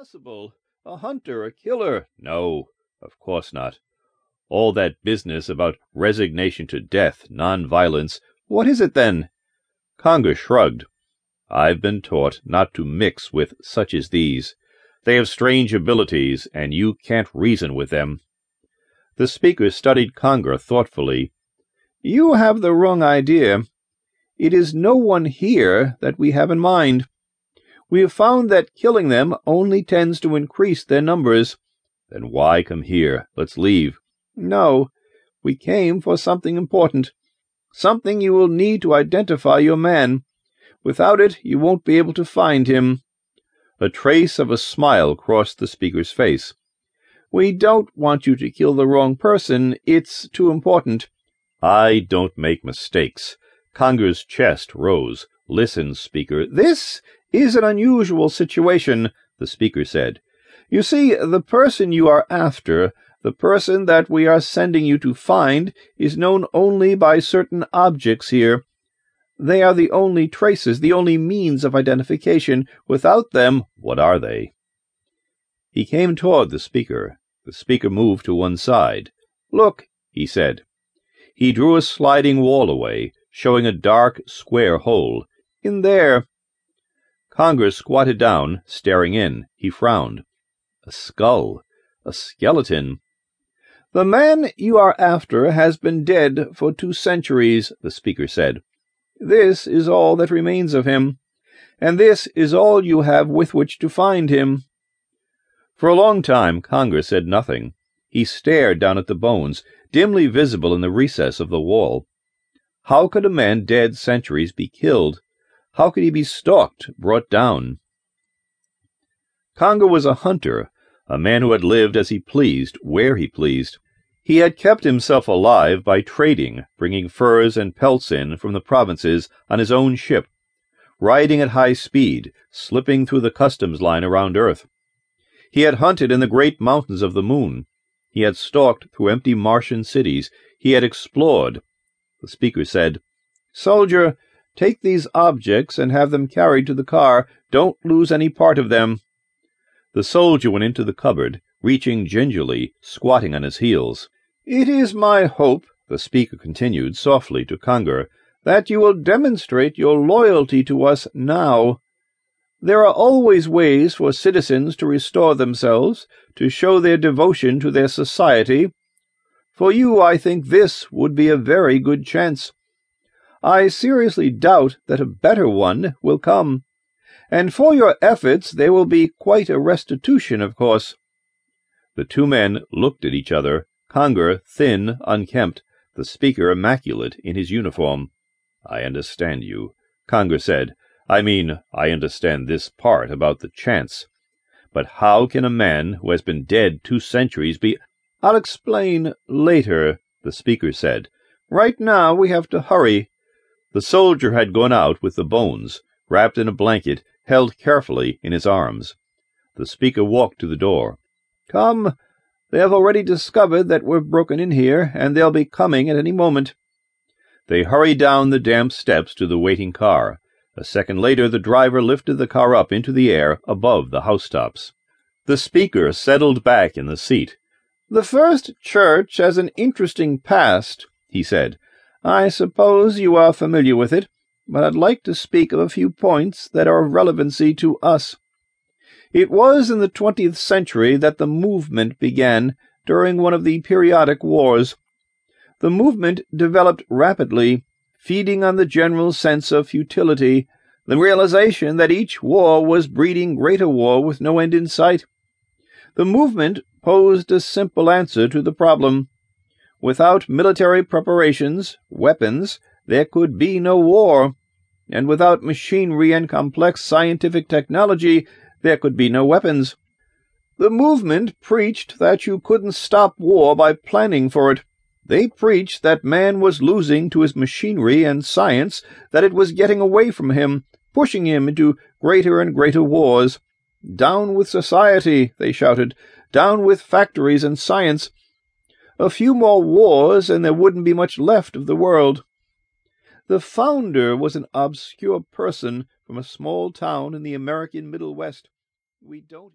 impossible. A hunter, a killer. No, of course not. All that business about resignation to death, non-violence. What is it then? Conger shrugged. I've been taught not to mix with such as these. They have strange abilities, and you can't reason with them. The speaker studied Conger thoughtfully. You have the wrong idea. It is no one here that we have in mind. We have found that killing them only tends to increase their numbers. Then why come here? Let's leave. No, we came for something important. Something you will need to identify your man. Without it, you won't be able to find him. A trace of a smile crossed the speaker's face. We don't want you to kill the wrong person. It's too important. I don't make mistakes. Conger's chest rose. Listen, speaker. This is an unusual situation, the speaker said. You see, the person you are after, the person that we are sending you to find, is known only by certain objects here. They are the only traces, the only means of identification. Without them, what are they? He came toward the speaker. The speaker moved to one side. Look, he said. He drew a sliding wall away, showing a dark, square hole. In there. Conger squatted down, staring in. He frowned. A skull. A skeleton. The man you are after has been dead for two centuries, the speaker said. This is all that remains of him, and this is all you have with which to find him. For a long time Conger said nothing. He stared down at the bones, dimly visible in the recess of the wall. How could a man dead centuries be killed? How could he be stalked, brought down? Conger was a hunter, a man who had lived as he pleased, where he pleased. He had kept himself alive by trading, bringing furs and pelts in from the provinces on his own ship, riding at high speed, slipping through the customs line around Earth. He had hunted in the great mountains of the moon. He had stalked through empty Martian cities. He had explored. The speaker said, Soldier, take these objects and have them carried to the car. Don't lose any part of them. The soldier went into the cupboard, reaching gingerly, squatting on his heels. It is my hope, the speaker continued softly to Conger, that you will demonstrate your loyalty to us now. There are always ways for citizens to restore themselves, to show their devotion to their society. For you, I think this would be a very good chance. I seriously doubt that a better one will come. And for your efforts there will be quite a restitution, of course. The two men looked at each other, Conger thin, unkempt, the speaker immaculate in his uniform. I understand you, Conger said. I mean, I understand this part about the chance. But how can a man who has been dead two centuries be... I'll explain later, the speaker said. Right now we have to hurry. The soldier had gone out with the bones, wrapped in a blanket, held carefully in his arms. The speaker walked to the door. Come, they have already discovered that we've broken in here, and they'll be coming at any moment. They hurried down the damp steps to the waiting car. A second later, the driver lifted the car up into the air above the housetops. The speaker settled back in the seat. The First Church has an interesting past, he said. I suppose you are familiar with it, but I'd like to speak of a few points that are of relevancy to us. It was in the twentieth century that the movement began, during one of the periodic wars. The movement developed rapidly, feeding on the general sense of futility, the realization that each war was breeding greater war with no end in sight. The movement posed a simple answer to the problem. Without military preparations, weapons, there could be no war, and without machinery and complex scientific technology, there could be no weapons. The movement preached that you couldn't stop war by planning for it. They preached that man was losing to his machinery and science, that it was getting away from him, pushing him into greater and greater wars. Down with society, they shouted. Down with factories and science. A few more wars, and there wouldn't be much left of the world. The founder was an obscure person from a small town in the American Middle West. We don't